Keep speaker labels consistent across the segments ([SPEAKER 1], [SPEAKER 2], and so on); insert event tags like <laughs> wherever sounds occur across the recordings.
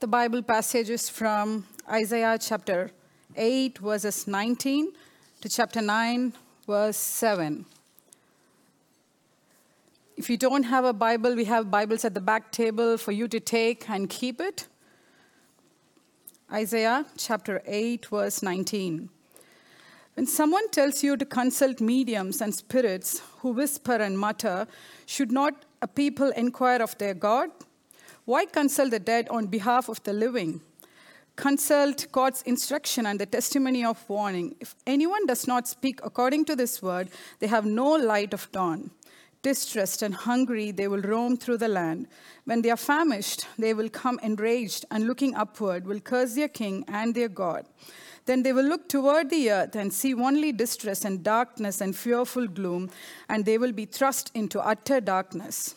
[SPEAKER 1] The Bible passage is from Isaiah chapter 8, verses 19 to chapter 9, verse 7. If you don't have a Bible, we have Bibles at the back table for you to take and keep it. Isaiah chapter 8, verse 19. When someone tells you to consult mediums and spirits who whisper and mutter, should not a people inquire of their God? Why consult the dead on behalf of the living? Consult God's instruction and the testimony of warning. If anyone does not speak according to this word, they have no light of dawn. Distressed and hungry, they will roam through the land. When they are famished, they will come enraged and looking upward will curse their king and their God. Then they will look toward the earth and see only distress and darkness and fearful gloom, and they will be thrust into utter darkness.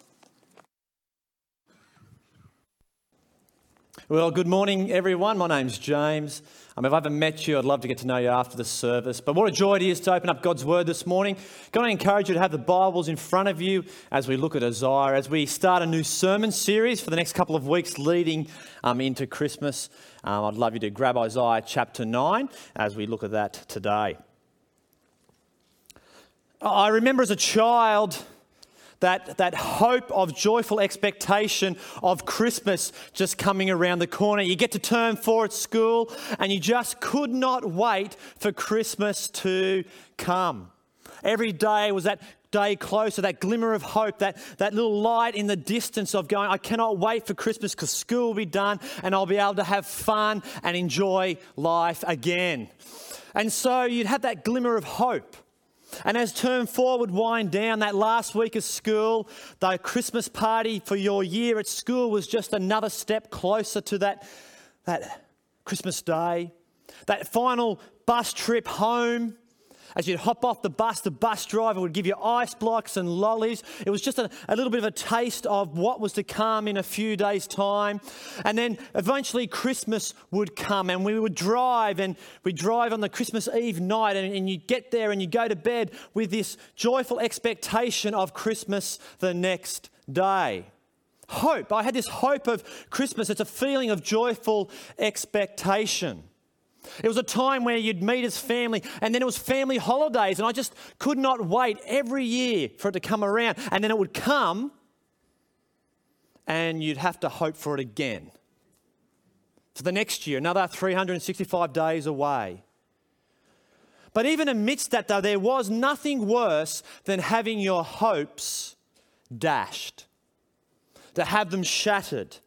[SPEAKER 2] Well, good morning, everyone. My name's James. Um, if I haven't met you, I'd love to get to know you after the service. But what a joy it is to open up God's Word this morning. Can I encourage you to have the Bibles in front of you as we look at Isaiah, as we start a new sermon series for the next couple of weeks leading um, into Christmas. Um, I'd love you to grab Isaiah chapter 9 as we look at that today. I remember as a child that, that hope of joyful expectation of Christmas just coming around the corner. You get to term four at school and you just could not wait for Christmas to come. Every day was that day closer, that glimmer of hope, that, that little light in the distance of going, I cannot wait for Christmas because school will be done and I'll be able to have fun and enjoy life again. And so you'd have that glimmer of hope. And as term four would wind down, that last week of school, the Christmas party for your year at school was just another step closer to that, that Christmas day. That final bus trip home, as you'd hop off the bus, the bus driver would give you ice blocks and lollies. It was just a, a, little bit of a taste of what was to come in a few days' time. And then eventually Christmas would come and we would drive and we'd drive on the Christmas Eve night and, and you get there and you go to bed with this joyful expectation of Christmas the next day. Hope. I had this hope of Christmas. It's a feeling of joyful expectation. It was a time where you'd meet as family, and then it was family holidays, and I just could not wait every year for it to come around. And then it would come, and you'd have to hope for it again. For the next year, another 365 days away. But even amidst that, though, there was nothing worse than having your hopes dashed, to have them shattered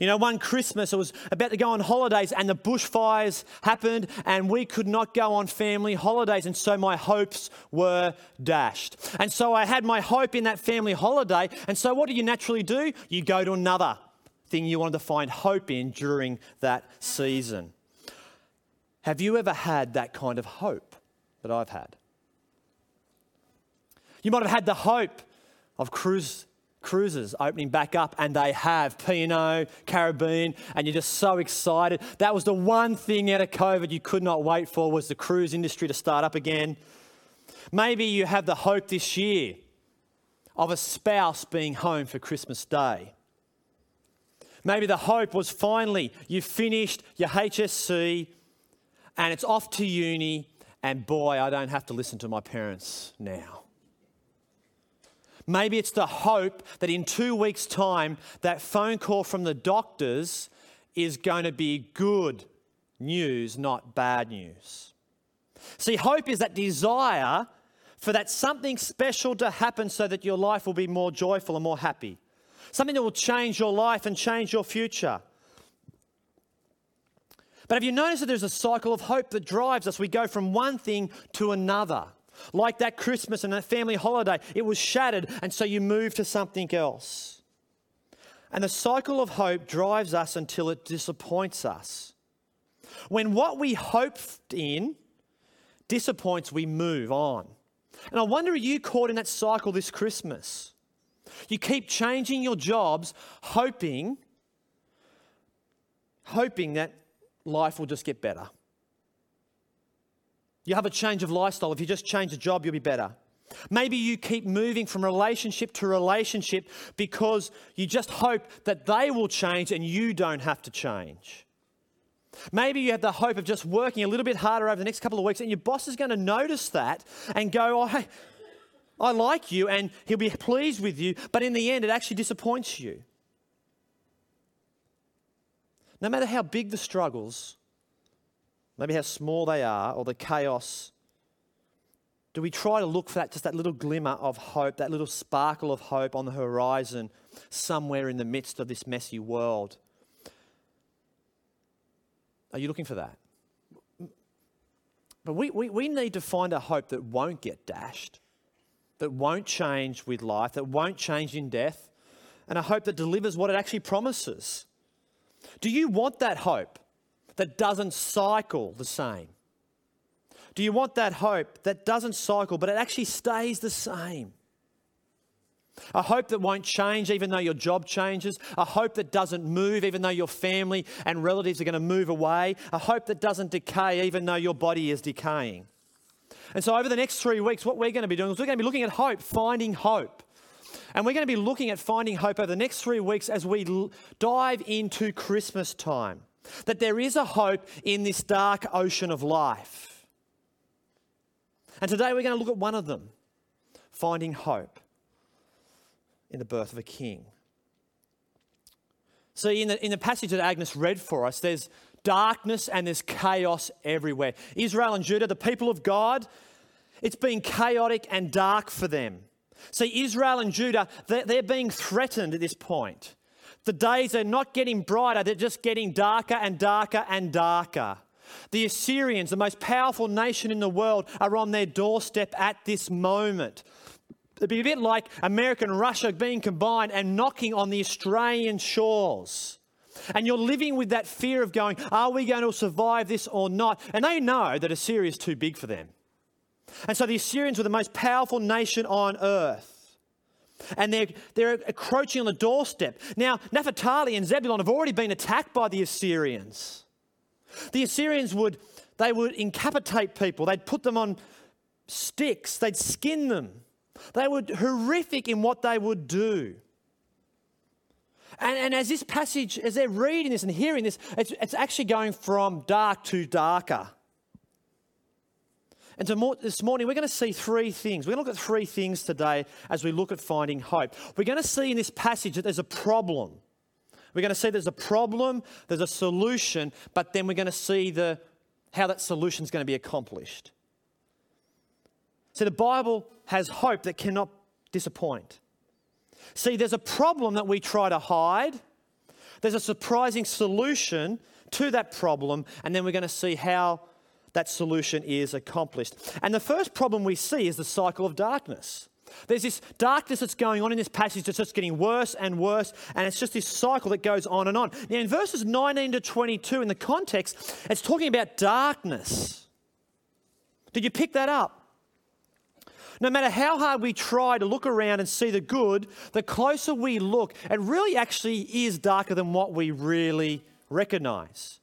[SPEAKER 2] you know, one Christmas, I was about to go on holidays and the bushfires happened and we could not go on family holidays. And so my hopes were dashed. And so I had my hope in that family holiday. And so what do you naturally do? You go to another thing you wanted to find hope in during that season. Have you ever had that kind of hope that I've had? You might have had the hope of cruise cruises opening back up, and they have P&O, Caribbean, and you're just so excited. That was the one thing out of COVID you could not wait for was the cruise industry to start up again. Maybe you have the hope this year of a spouse being home for Christmas Day. Maybe the hope was finally you finished your HSC and it's off to uni, and boy, I don't have to listen to my parents now. Maybe it's the hope that in two weeks' time, that phone call from the doctors is going to be good news, not bad news. See, hope is that desire for that something special to happen so that your life will be more joyful and more happy. Something that will change your life and change your future. But have you noticed that there's a cycle of hope that drives us? We go from one thing to another. Like that Christmas and that family holiday, it was shattered, and so you move to something else. And the cycle of hope drives us until it disappoints us. When what we hoped in disappoints, we move on. And I wonder, are you caught in that cycle this Christmas? You keep changing your jobs, hoping, hoping that life will just get better. You have a change of lifestyle. If you just change a job, you'll be better. Maybe you keep moving from relationship to relationship because you just hope that they will change and you don't have to change. Maybe you have the hope of just working a little bit harder over the next couple of weeks and your boss is going to notice that and go, oh, hey, I like you and he'll be pleased with you, but in the end, it actually disappoints you. No matter how big the struggles, maybe how small they are, or the chaos, do we try to look for that, just that little glimmer of hope, that little sparkle of hope on the horizon somewhere in the midst of this messy world? Are you looking for that? But we, we, we need to find a hope that won't get dashed, that won't change with life, that won't change in death, and a hope that delivers what it actually promises. Do you want that hope? That doesn't cycle the same? Do you want that hope that doesn't cycle, but it actually stays the same? A hope that won't change even though your job changes. A hope that doesn't move even though your family and relatives are going to move away. A hope that doesn't decay even though your body is decaying. And so, over the next three weeks, what we're going to be doing is we're going to be looking at hope, finding hope. And we're going to be looking at finding hope over the next three weeks as we dive into Christmas time that there is a hope in this dark ocean of life. And today we're going to look at one of them finding hope in the birth of a king. See, in the, in the passage that Agnes read for us, there's darkness and there's chaos everywhere. Israel and Judah, the people of God, it's been chaotic and dark for them. See, Israel and Judah, they're, they're being threatened at this point. The days are not getting brighter, they're just getting darker and darker and darker. The Assyrians, the most powerful nation in the world, are on their doorstep at this moment. It'd be a bit like America and Russia being combined and knocking on the Australian shores. And you're living with that fear of going, are we going to survive this or not? And they know that Assyria is too big for them. And so the Assyrians were the most powerful nation on earth and they're, they're encroaching on the doorstep. Now, Naphtali and Zebulun have already been attacked by the Assyrians. The Assyrians would, they would incapitate people, they'd put them on sticks, they'd skin them. They were horrific in what they would do. And, and as this passage, as they're reading this and hearing this, it's, it's actually going from dark to darker. And this morning, we're going to see three things. We're going to look at three things today as we look at finding hope. We're going to see in this passage that there's a problem. We're going to see there's a problem, there's a solution, but then we're going to see the, how that solution is going to be accomplished. See, the Bible has hope that cannot disappoint. See, there's a problem that we try to hide, there's a surprising solution to that problem, and then we're going to see how that solution is accomplished. And the first problem we see is the cycle of darkness. There's this darkness that's going on in this passage that's just getting worse and worse, and it's just this cycle that goes on and on. Now, in verses 19 to 22, in the context, it's talking about darkness. Did you pick that up? No matter how hard we try to look around and see the good, the closer we look, it really actually is darker than what we really recognize.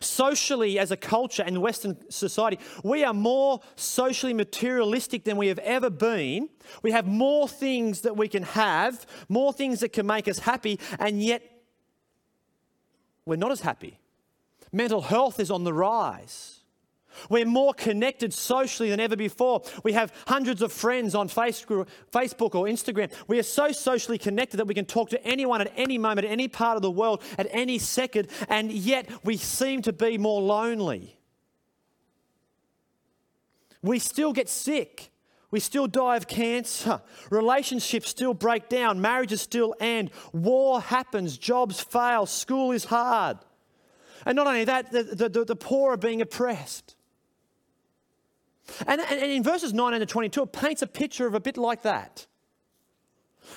[SPEAKER 2] Socially, as a culture and Western society, we are more socially materialistic than we have ever been. We have more things that we can have, more things that can make us happy, and yet we're not as happy. Mental health is on the rise. We're more connected socially than ever before. We have hundreds of friends on Facebook or Instagram. We are so socially connected that we can talk to anyone at any moment, any part of the world, at any second, and yet we seem to be more lonely. We still get sick. We still die of cancer. Relationships still break down. Marriages still end. War happens. Jobs fail. School is hard. And not only that, the, the, the poor are being oppressed. And, and, in verses 19 to 22, it paints a picture of a bit like that.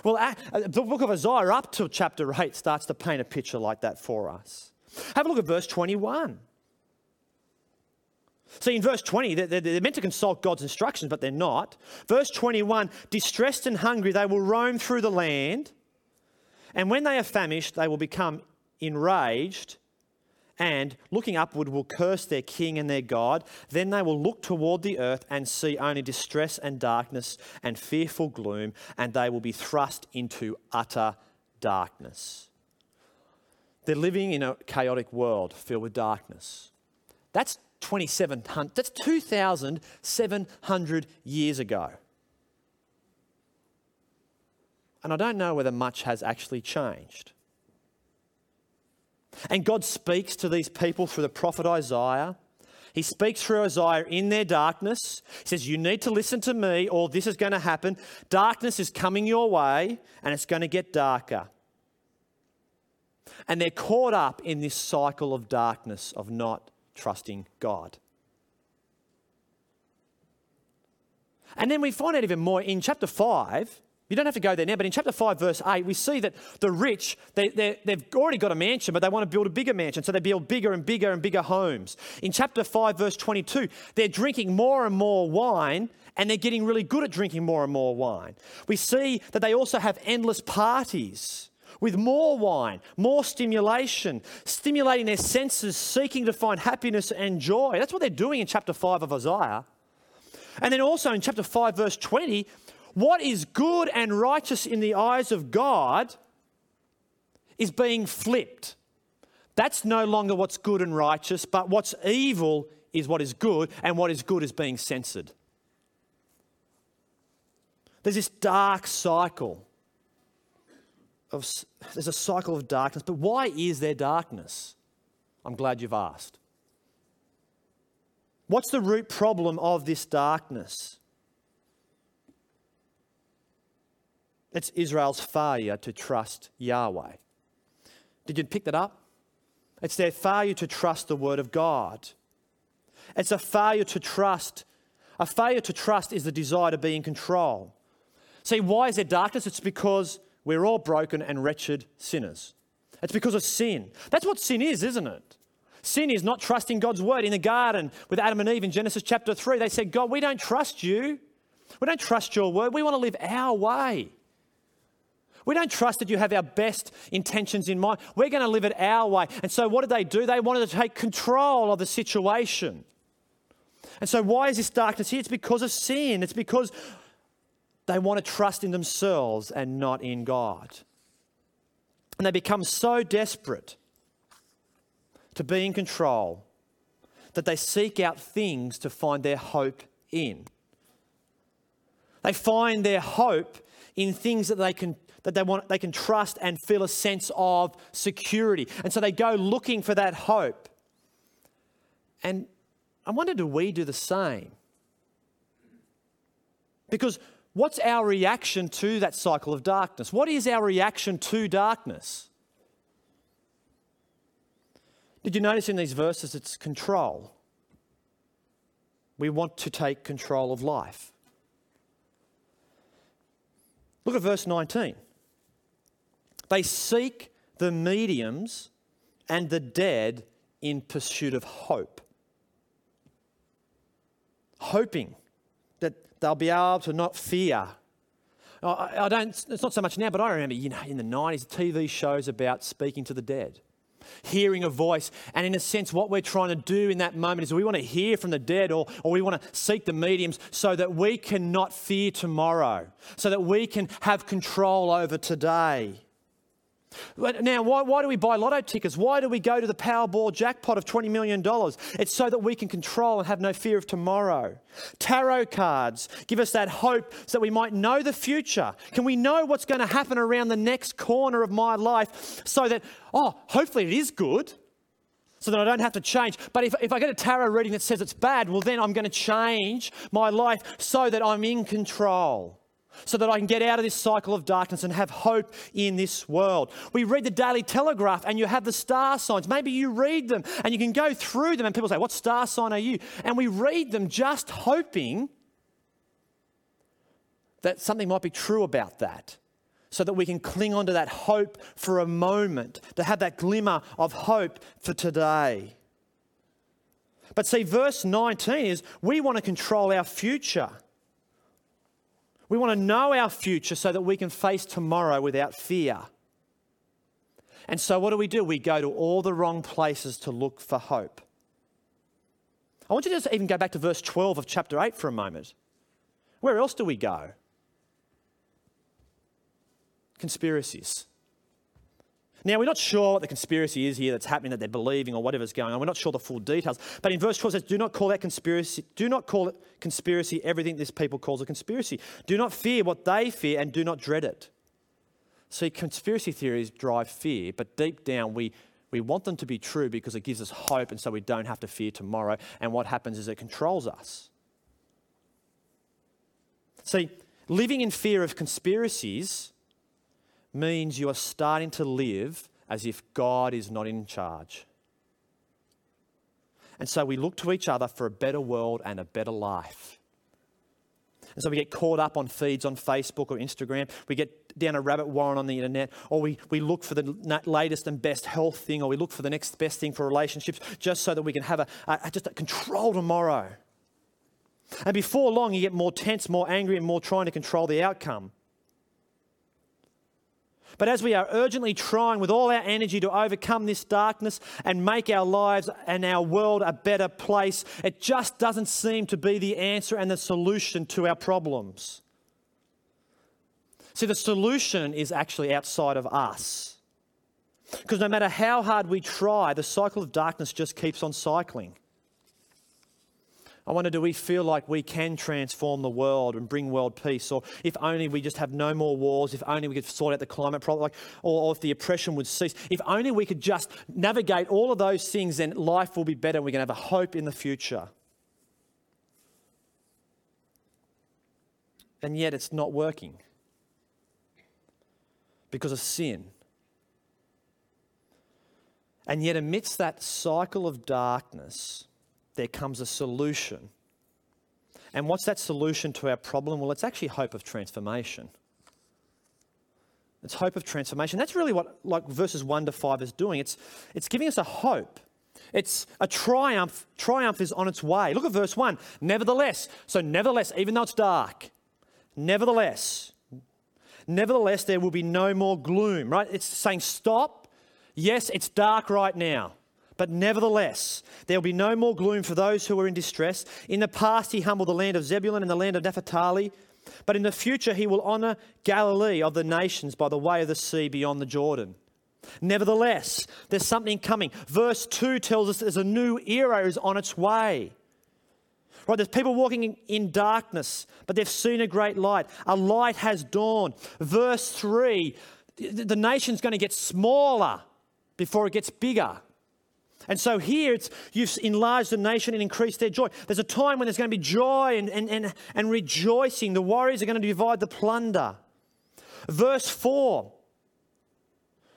[SPEAKER 2] Well, uh, the book of Isaiah up to chapter 8 starts to paint a picture like that for us. Have a look at verse 21. See, in verse 20, they're, they're meant to consult God's instructions, but they're not. Verse 21 distressed and hungry, they will roam through the land, and when they are famished, they will become enraged and looking upward will curse their king and their God. Then they will look toward the earth and see only distress and darkness and fearful gloom, and they will be thrust into utter darkness. They're living in a chaotic world filled with darkness. That's 2700 that's 2700 years ago. And I don't know whether much has actually changed. And God speaks to these people through the prophet Isaiah. He speaks through Isaiah in their darkness. He says, You need to listen to me, or this is going to happen. Darkness is coming your way, and it's going to get darker. And they're caught up in this cycle of darkness, of not trusting God. And then we find out even more in chapter 5 you don't have to go there now, but in chapter 5, verse 8, we see that the rich, they, they've already got a mansion, but they want to build a bigger mansion. So they build bigger and bigger and bigger homes. In chapter 5, verse 22, they're drinking more and more wine, and they're getting really good at drinking more and more wine. We see that they also have endless parties with more wine, more stimulation, stimulating their senses, seeking to find happiness and joy. That's what they're doing in chapter 5 of Isaiah. And then also in chapter 5, verse 20, what is good and righteous in the eyes of God is being flipped. That's no longer what's good and righteous, but what's evil is what is good, and what is good is being censored. There's this dark cycle of there's a cycle of darkness, but why is there darkness? I'm glad you've asked. What's the root problem of this darkness? It's Israel's failure to trust Yahweh. Did you pick that up? It's their failure to trust the word of God. It's a failure to trust. A failure to trust is the desire to be in control. See, why is there darkness? It's because we're all broken and wretched sinners. It's because of sin. That's what sin is, isn't it? Sin is not trusting God's word. In the garden with Adam and Eve in Genesis chapter 3, they said, God, we don't trust you. We don't trust your word. We want to live our way. We don't trust that you have our best intentions in mind. We're going to live it our way. And so, what did they do? They wanted to take control of the situation. And so, why is this darkness here? It's because of sin. It's because they want to trust in themselves and not in God. And they become so desperate to be in control that they seek out things to find their hope in. They find their hope in things that they can that they want they can trust and feel a sense of security. And so they go looking for that hope. And I wonder do we do the same? Because what's our reaction to that cycle of darkness? What is our reaction to darkness? Did you notice in these verses it's control? We want to take control of life. Look at verse 19. They seek the mediums and the dead in pursuit of hope. Hoping that they'll be able to not fear. I, don't, it's not so much now, but I remember, you know, in the 90s, TV shows about speaking to the dead hearing a voice. And in a sense, what we're trying to do in that moment is we want to hear from the dead or, or we want to seek the mediums so that we can not fear tomorrow, so that we can have control over today. Now, why, why, do we buy lotto tickets? Why do we go to the Powerball jackpot of $20 million? It's so that we can control and have no fear of tomorrow. Tarot cards give us that hope so that we might know the future. Can we know what's going to happen around the next corner of my life so that, oh, hopefully it is good, so that I don't have to change. But if, if I get a tarot reading that says it's bad, well, then I'm going to change my life so that I'm in control so that I can get out of this cycle of darkness and have hope in this world. We read the Daily Telegraph and you have the star signs. Maybe you read them and you can go through them and people say, What star sign are you? And we read them just hoping that something might be true about that so that we can cling on to that hope for a moment, to have that glimmer of hope for today. But see, verse 19 is we want to control our future. We want to know our future so that we can face tomorrow without fear. And so, what do we do? We go to all the wrong places to look for hope. I want you to just even go back to verse 12 of chapter 8 for a moment. Where else do we go? Conspiracies. Now, we're not sure what the conspiracy is here that's happening, that they're believing or whatever's going on. We're not sure the full details. But in verse 12 it says, Do not call that conspiracy, do not call it conspiracy everything this people calls a conspiracy. Do not fear what they fear and do not dread it. See, conspiracy theories drive fear, but deep down we, we want them to be true because it gives us hope and so we don't have to fear tomorrow. And what happens is it controls us. See, living in fear of conspiracies means you are starting to live as if God is not in charge. And so we look to each other for a better world and a better life. And so we get caught up on feeds on Facebook or Instagram. We get down a rabbit warren on the internet, or we, we look for the latest and best health thing, or we look for the next best thing for relationships, just so that we can have a, a just a control tomorrow. And before long, you get more tense, more angry, and more trying to control the outcome. But as we are urgently trying with all our energy to overcome this darkness and make our lives and our world a better place, it just doesn't seem to be the answer and the solution to our problems. See, the solution is actually outside of us. Because no matter how hard we try, the cycle of darkness just keeps on cycling. I wonder, do we feel like we can transform the world and bring world peace? Or if only we just have no more wars, if only we could sort out the climate problem, like, or, or if the oppression would cease, if only we could just navigate all of those things, then life will be better and we can have a hope in the future. And yet it's not working because of sin. And yet, amidst that cycle of darkness, there comes a solution. And what's that solution to our problem? Well, it's actually hope of transformation. It's hope of transformation. That's really what like verses 1 to 5 is doing. It's, it's giving us a hope. It's a triumph. Triumph is on its way. Look at verse 1. Nevertheless. So, nevertheless, even though it's dark, nevertheless, nevertheless, there will be no more gloom, right? It's saying, stop. Yes, it's dark right now. But nevertheless, there will be no more gloom for those who are in distress. In the past, he humbled the land of Zebulun and the land of Naphtali. But in the future, he will honour Galilee of the nations by the way of the sea beyond the Jordan. Nevertheless, there's something coming. Verse 2 tells us there's a new era is on its way. Right, there's people walking in, darkness, but they've seen a great light. A light has dawned. Verse 3 the, the nation's going to get smaller before it gets bigger. And so here it's you've enlarged the nation and increased their joy. There's a time when there's going to be joy and, and, and, and rejoicing. The warriors are going to divide the plunder. Verse 4.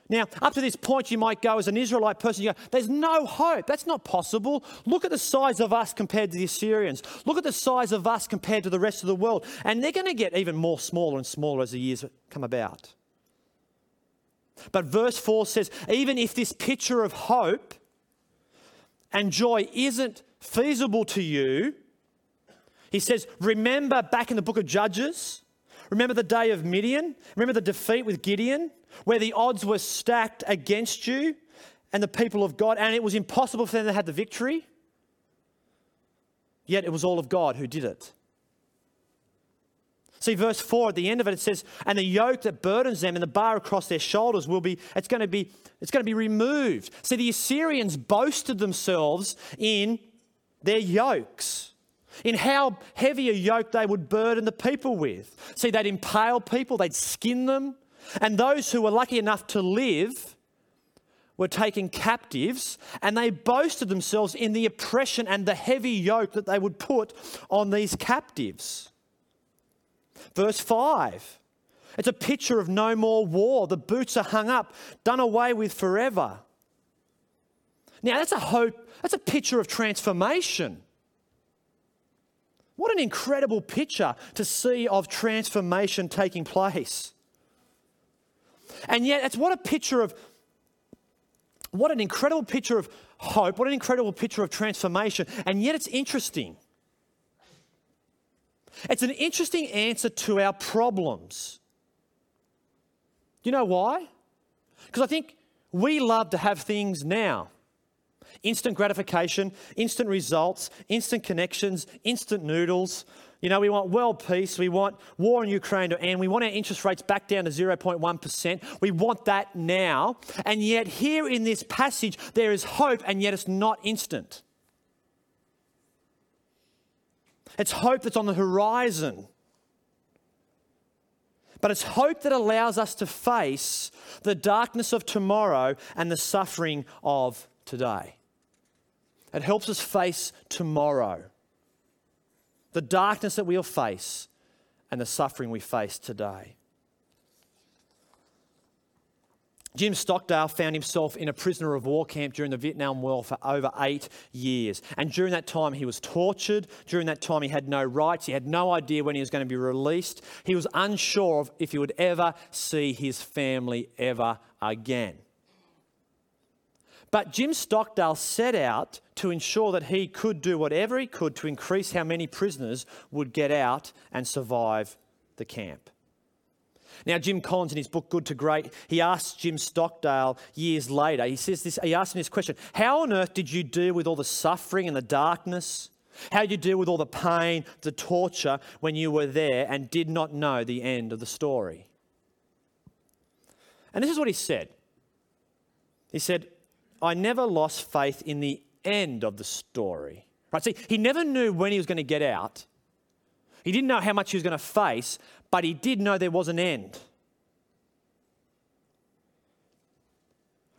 [SPEAKER 2] Now, up to this point, you might go as an Israelite person, you go, there's no hope. That's not possible. Look at the size of us compared to the Assyrians. Look at the size of us compared to the rest of the world. And they're going to get even more smaller and smaller as the years come about. But verse 4 says, even if this picture of hope and joy isn't feasible to you, he says, Remember back in the book of Judges, remember the day of Midian, remember the defeat with Gideon, where the odds were stacked against you and the people of God, and it was impossible for them to have the victory. Yet it was all of God who did it. See, verse 4 at the end of it, it says, And the yoke that burdens them and the bar across their shoulders will be, it's going to be, it's going to be removed. See, the Assyrians boasted themselves in their yokes, in how heavy a yoke they would burden the people with. See, they'd impale people, they'd skin them, and those who were lucky enough to live were taken captives, and they boasted themselves in the oppression and the heavy yoke that they would put on these captives. Verse 5. It's a picture of no more war. The boots are hung up, done away with forever. Now, that's a hope, that's a picture of transformation. What an incredible picture to see of transformation taking place. And yet, it's what a picture of, what an incredible picture of hope, what an incredible picture of transformation. And yet, it's interesting. It's an interesting answer to our problems. Do you know why? Because I think we love to have things now instant gratification, instant results, instant connections, instant noodles. You know, we want world peace, we want war in Ukraine to end, we want our interest rates back down to 0.1%. We want that now. And yet, here in this passage, there is hope, and yet it's not instant. It's hope that's on the horizon. But it's hope that allows us to face the darkness of tomorrow and the suffering of today. It helps us face tomorrow, the darkness that we'll face, and the suffering we face today. Jim Stockdale found himself in a prisoner of war camp during the Vietnam War for over eight years. And during that time, he was tortured. During that time, he had no rights. He had no idea when he was going to be released. He was unsure of if he would ever see his family ever again. But Jim Stockdale set out to ensure that he could do whatever he could to increase how many prisoners would get out and survive the camp. Now, Jim Collins, in his book Good to Great, he asks Jim Stockdale years later, he says this, he asked him this question How on earth did you deal with all the suffering and the darkness? How did you deal with all the pain, the torture when you were there and did not know the end of the story? And this is what he said. He said, I never lost faith in the end of the story. Right? See, he never knew when he was going to get out. He didn't know how much he was going to face, but he did know there was an end.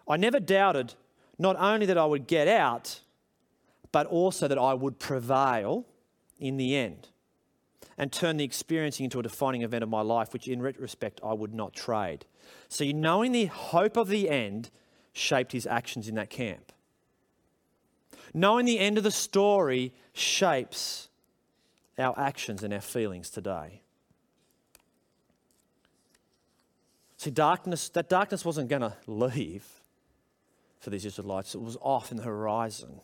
[SPEAKER 2] I never doubted not only that I would get out, but also that I would prevail in the end and turn the experiencing into a defining event of my life, which in retrospect I would not trade. So, knowing the hope of the end shaped his actions in that camp. Knowing the end of the story shapes our actions and our feelings today. See, darkness, that darkness wasn't going to leave for these Israelites, it was off in the horizon.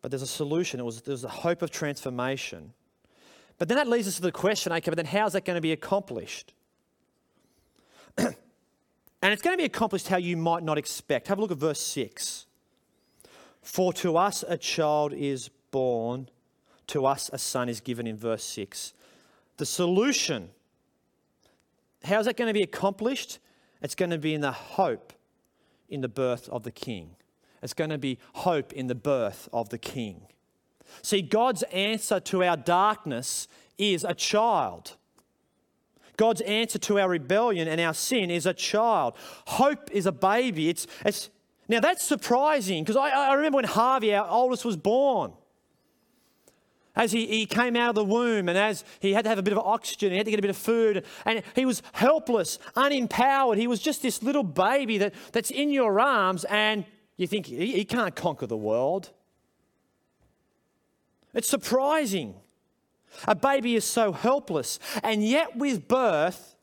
[SPEAKER 2] But there's a solution, it was, there was a hope of transformation. But then that leads us to the question okay, but then how's that going to be accomplished? <clears throat> and it's going to be accomplished how you might not expect. Have a look at verse 6. For to us a child is born, to us a son is given in verse 6. The solution How's that going to be accomplished? It's going to be in the hope in the birth of the king. It's going to be hope in the birth of the king. See, God's answer to our darkness is a child. God's answer to our rebellion and our sin is a child. Hope is a baby. It's, it's, now that's surprising because I, I remember when Harvey, our oldest, was born as he, he came out of the womb and as he had to have a bit of oxygen, he had to get a bit of food, and he was helpless, unempowered. He was just this little baby that, that's in your arms, and you think he, he can't conquer the world. It's surprising. A baby is so helpless, and yet with birth,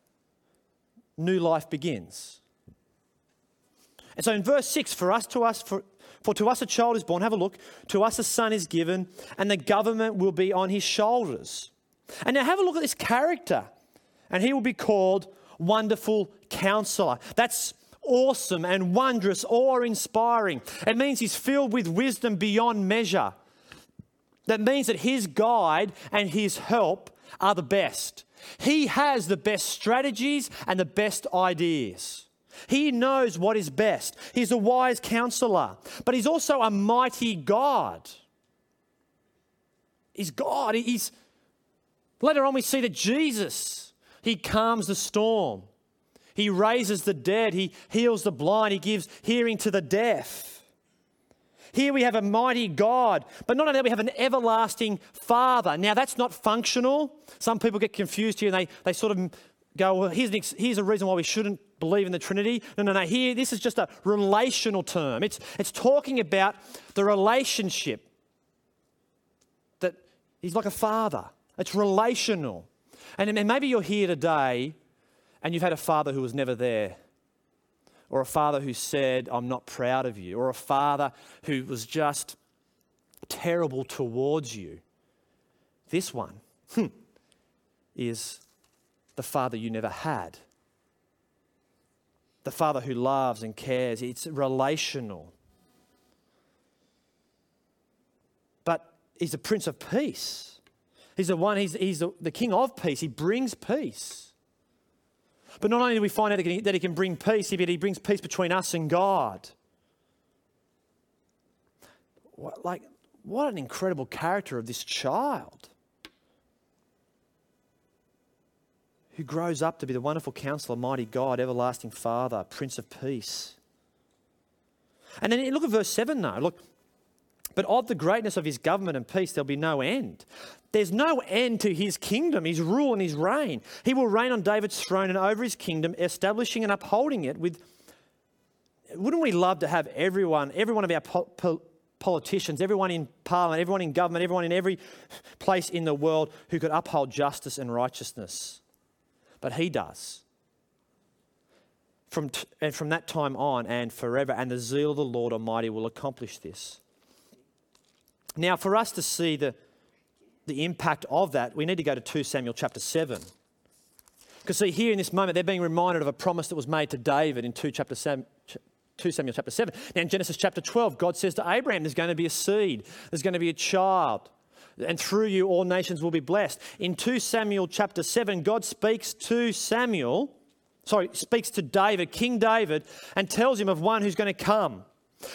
[SPEAKER 2] new life begins. And so in verse 6, for us to us, for, for to us a child is born, have a look, to us a son is given, and the government will be on his shoulders. And now have a look at this character, and he will be called Wonderful Counselor. That's awesome and wondrous, awe inspiring. It means he's filled with wisdom beyond measure. That means that his guide and his help are the best. He has the best strategies and the best ideas. He knows what is best. He's a wise counselor, but he's also a mighty God. He's God. He's later on we see that Jesus, he calms the storm. He raises the dead, he heals the blind, he gives hearing to the deaf. Here we have a mighty God, but not only that, we have an everlasting Father. Now, that's not functional. Some people get confused here and they, they sort of go, well, here's, an, here's a reason why we shouldn't believe in the Trinity. No, no, no. Here, this is just a relational term. It's, it's talking about the relationship that he's like a father, it's relational. And, and maybe you're here today and you've had a father who was never there or a father who said, I'm not proud of you, or a father who was just terrible towards you. This one hmm, is the father you never had. The father who loves and cares. It's relational. But he's the Prince of Peace. He's the one, he's, he's the, the King of Peace. He brings peace. But not only do we find out that he, that he can bring peace, but he brings peace between us and God. What, like, what an incredible character of this child who grows up to be the wonderful counselor, mighty God, everlasting Father, Prince of Peace. And then look at verse 7 now. Look, but of the greatness of his government and peace, there'll be no end. There's no end to his kingdom, his rule, and his reign. He will reign on David's throne and over his kingdom, establishing and upholding it with. Wouldn't we love to have everyone, every one of our po- po- politicians, everyone in parliament, everyone in government, everyone in every place in the world who could uphold justice and righteousness? But he does. From t- and from that time on and forever, and the zeal of the Lord Almighty will accomplish this. Now, for us to see the, the impact of that, we need to go to 2 Samuel chapter 7. Because, see, here in this moment, they're being reminded of a promise that was made to David in 2, chapter 7, 2 Samuel chapter 7. Now, in Genesis chapter 12, God says to Abraham, There's going to be a seed, there's going to be a child, and through you all nations will be blessed. In 2 Samuel chapter 7, God speaks to Samuel, sorry, speaks to David, King David, and tells him of one who's going to come.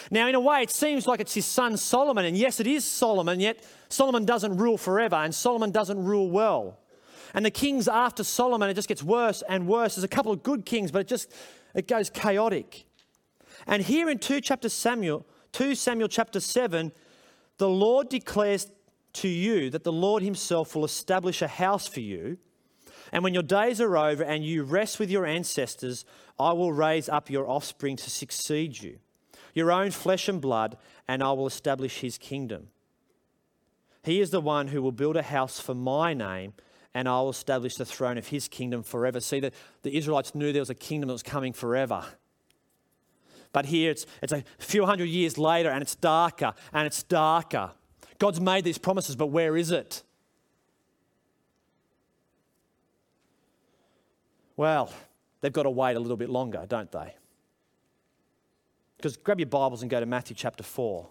[SPEAKER 2] Now, in a way, it seems like it's his son Solomon, and yes, it is Solomon, yet Solomon doesn't rule forever, and Solomon doesn't rule well. And the kings after Solomon, it just gets worse and worse. There's a couple of good kings, but it just it goes chaotic. And here in 2 chapter Samuel, 2 Samuel chapter 7, the Lord declares to you that the Lord himself will establish a house for you. And when your days are over and you rest with your ancestors, I will raise up your offspring to succeed you your own flesh and blood, and I will establish his kingdom. He is the one who will build a house for my name, and I will establish the throne of his kingdom forever. See, the, the Israelites knew there was a kingdom that was coming forever. But here it's, it's a few hundred years later, and it's darker and it's darker. God's made these promises, but where is it? Well, they've got to wait a little bit longer, don't they? Because grab your Bibles and go to Matthew chapter 4.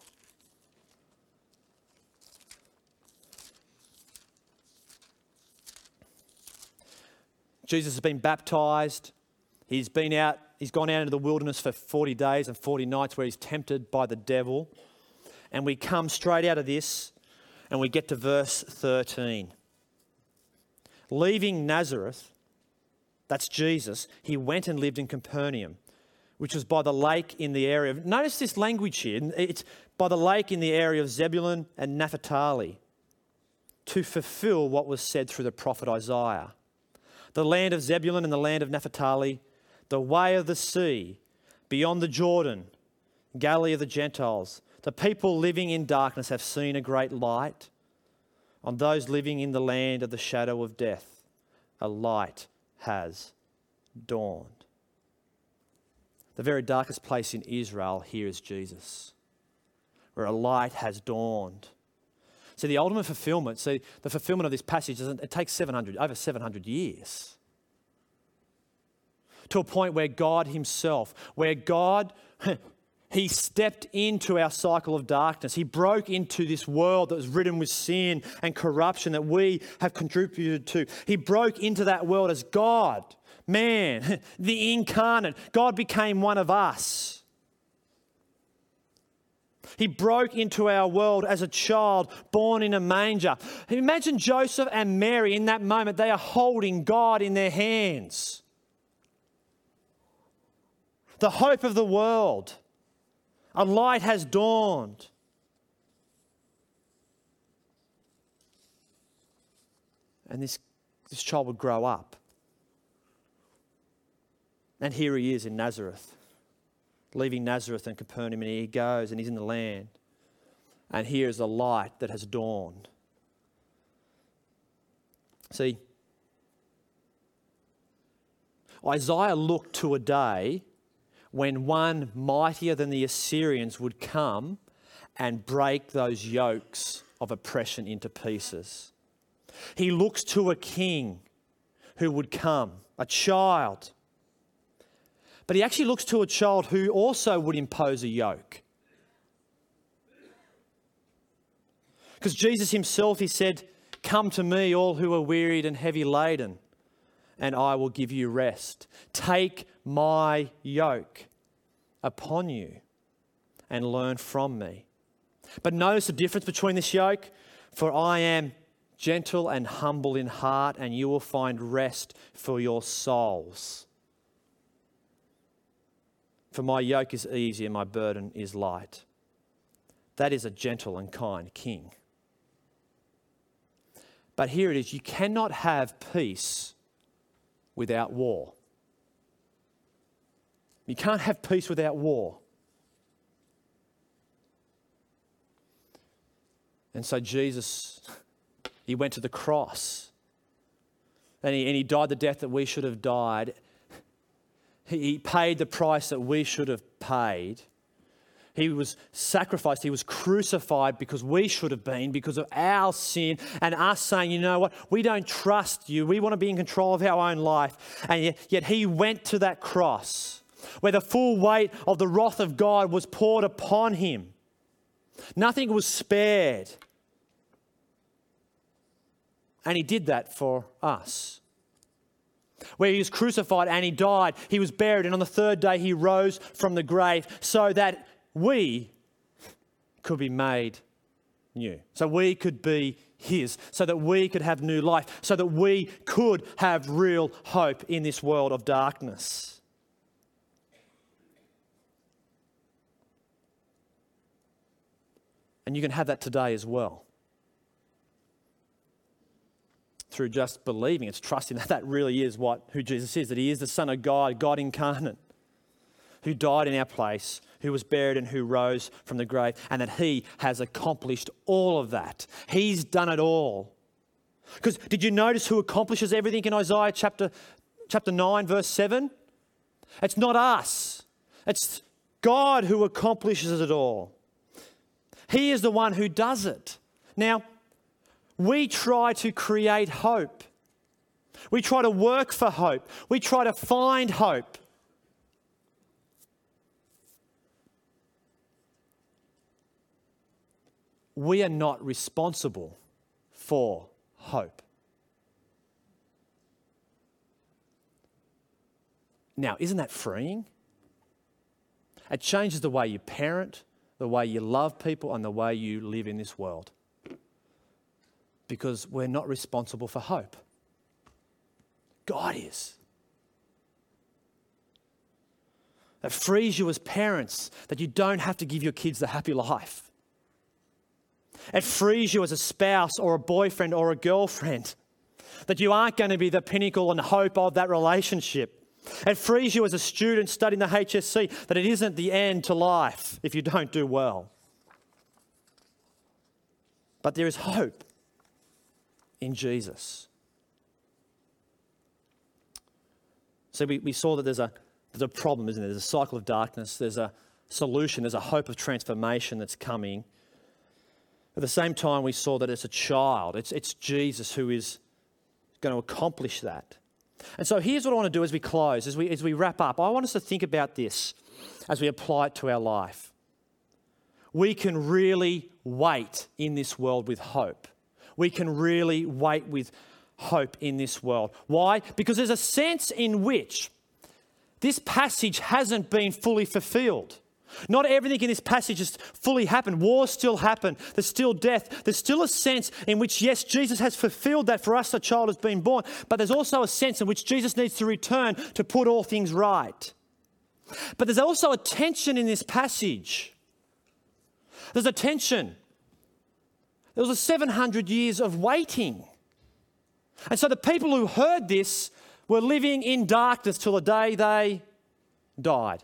[SPEAKER 2] Jesus has been baptized. He's been out, he's gone out into the wilderness for 40 days and 40 nights where he's tempted by the devil. And we come straight out of this and we get to verse 13. Leaving Nazareth, that's Jesus, he went and lived in Capernaum which was by the lake in the area of, notice this language here, it's by the lake in the area of Zebulun and Naphtali, to fulfill what was said through the prophet Isaiah. The land of Zebulun and the land of Naphtali, the way of the sea, beyond the Jordan, Galilee of the Gentiles. The people living in darkness have seen a great light. On those living in the land of the shadow of death, a light has dawned. The very darkest place in Israel, here is Jesus, where a light has dawned. See, the ultimate fulfillment, see, the fulfillment of this passage, it takes 700, over 700 years. To a point where God Himself, where God, <laughs> he stepped into our cycle of darkness. He broke into this world that was ridden with sin and corruption that we have contributed to. He broke into that world as God, man, <laughs> the incarnate. God became one of us. He broke into our world as a child born in a manger. Imagine Joseph and Mary in that moment, they are holding God in their hands. The hope of the world. A light has dawned. And this, this child would grow up. And here he is in Nazareth leaving Nazareth and Capernaum, and he goes and he's in the land. And here is a light that has dawned. See, Isaiah looked to a day when one mightier than the Assyrians would come and break those yokes of oppression into pieces. He looks to a king who would come, a child but he actually looks to a child who also would impose a yoke. Because Jesus himself, he said, Come to me, all who are wearied and heavy laden, and I will give you rest. Take my yoke upon you and learn from me. But notice the difference between this yoke. For I am gentle and humble in heart, and you will find rest for your souls. For my yoke is easy and my burden is light. That is a gentle and kind king. But here it is you cannot have peace without war. You can't have peace without war. And so Jesus, he went to the cross and he, and he died the death that we should have died. He paid the price that we should have paid. He was sacrificed. He was crucified because we should have been, because of our sin, and us saying, you know what, we don't trust you. We want to be in control of our own life. And yet, yet He went to that cross where the full weight of the wrath of God was poured upon Him. Nothing was spared. And He did that for us where he was crucified and he died. He was buried, and on the third day he rose from the grave so that we could be made new. So we could be his, so that we could have new life, so that we could have real hope in this world of darkness. And you can have that today as well. through just believing. It's trusting that <laughs> that really is what who Jesus is, that he is the Son of God, God incarnate, who died in our place, who was buried and who rose from the grave, and that he has accomplished all of that. He's done it all. Because did you notice who accomplishes everything in Isaiah chapter, chapter 9, verse 7? It's not us. It's God who accomplishes it all. He is the one who does it. Now, we try to create hope. We try to work for hope. We try to find hope. We are not responsible for hope. Now, isn't that freeing? It changes the way you parent, the way you love people, and the way you live in this world because we're not responsible for hope. God is. That frees you as parents that you don't have to give your kids the happy life. It frees you as a spouse or a boyfriend or a girlfriend that you aren't going to be the pinnacle and hope of that relationship. It frees you as a student studying the HSC that it isn't the end to life if you don't do well. But there is hope in Jesus. So we, we saw that there's a, there's a problem, isn't there? There's a cycle of darkness, there's a solution, there's a hope of transformation that's coming. At the same time, we saw that it's a child, it's, it's Jesus who is going to accomplish that. And so here's what I want to do as we close, as we, as we wrap up. I want us to think about this. as we apply it to our life. We can really wait in this world with hope. We can really wait with hope in this world. Why? Because there's a sense in which this passage hasn't been fully fulfilled. Not everything in this passage has fully happened. Wars still happen. There's still death. There's still a sense in which, yes, Jesus has fulfilled that for us, a child has been born. But there's also a sense in which Jesus needs to return to put all things right. But there's also a tension in this passage. There's a tension. There was a 700 years of waiting. And so the people who heard this were living in darkness till the day they died.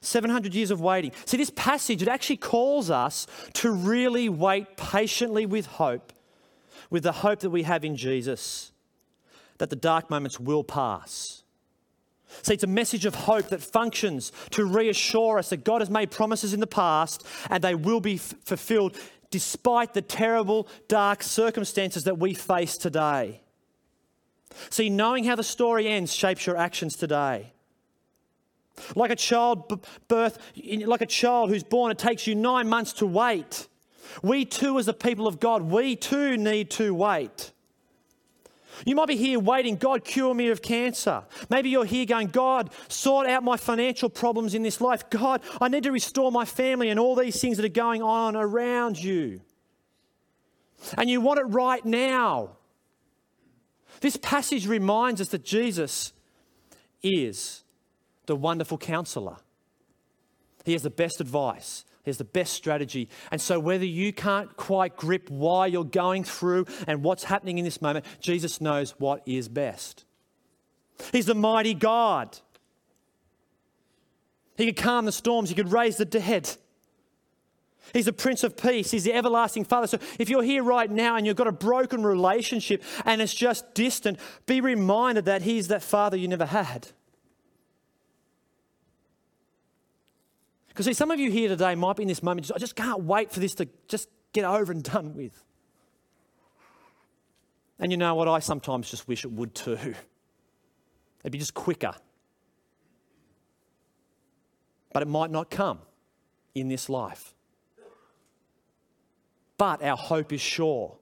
[SPEAKER 2] 700 years of waiting. See, this passage, it actually calls us to really wait patiently with hope, with the hope that we have in Jesus, that the dark moments will pass. See, it's a message of hope that functions to reassure us that God has made promises in the past and they will be f- fulfilled despite the terrible, dark circumstances that we face today. See, knowing how the story ends shapes your actions today. Like a child birth, like a child who's born, it takes you nine months to wait. We too, as the people of God, we too need to wait. You might be here waiting, God, cure me of cancer. Maybe you're here going, God, sort out my financial problems in this life. God, I need to restore my family and all these things that are going on around you. And you want it right now. This passage reminds us that Jesus is the wonderful counselor. He has the best advice. He has the best strategy. And so, whether you can't quite grip why you're going through and what's happening in this moment, Jesus knows what is best. He's the mighty God. He could calm the storms, He could raise the dead. He's the Prince of Peace. He's the everlasting Father. So if you're here right now and you've got a broken relationship and it's just distant, be reminded that He's that Father you never had. Because see, some of you here today might be in this moment, I just can't wait for this to just get over and done with. And you know what? I sometimes just wish it would too. It'd be just quicker. But it might not come in this life. But our hope is sure.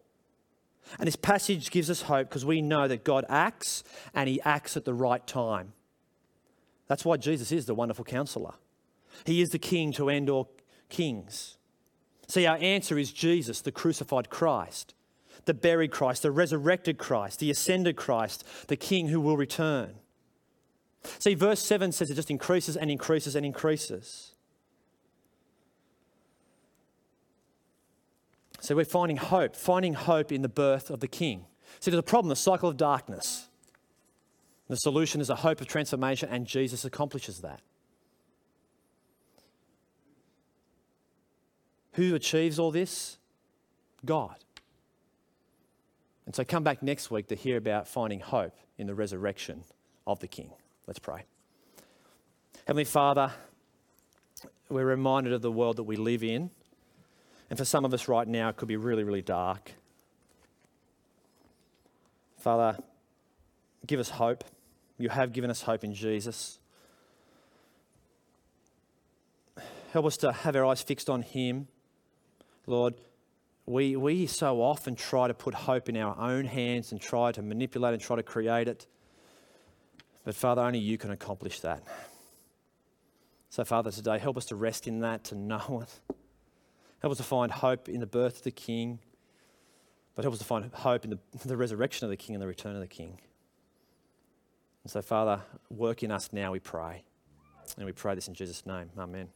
[SPEAKER 2] And this passage gives us hope because we know that God acts and He acts at the right time. That's why Jesus is the wonderful counselor. He is the king to end all kings. See, our answer is Jesus, the crucified Christ, the buried Christ, the resurrected Christ, the ascended Christ, the king who will return. See, verse 7 says it just increases and increases and increases. So we're finding hope, finding hope in the birth of the king. See, there's a problem, the cycle of darkness. The solution is a hope of transformation, and Jesus accomplishes that. Who achieves all this? God. And so come back next week to hear about finding hope in the resurrection of the King. Let's pray. Heavenly Father, we're reminded of the world that we live in. And for some of us right now, it could be really, really dark. Father, give us hope. You have given us hope in Jesus. Help us to have our eyes fixed on Him Lord, we, we so often try to put hope in our own hands and try to manipulate and try to create it. But Father, only you can accomplish that. So, Father, today, help us to rest in that, to know it. Help us to find hope in the birth of the King, but help us to find hope in the, the resurrection of the King and the return of the King. And so, Father, work in us now, we pray. And we pray this in Jesus' name. Amen.